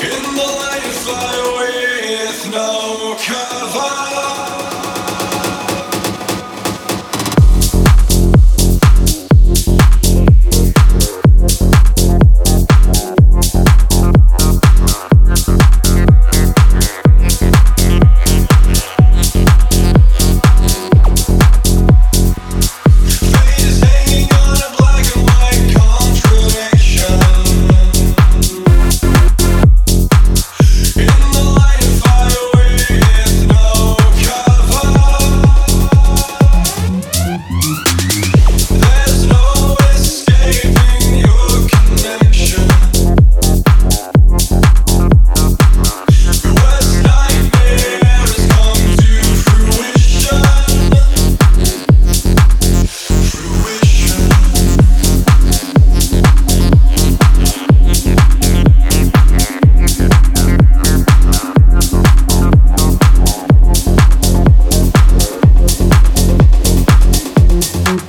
In the light is my with no cover.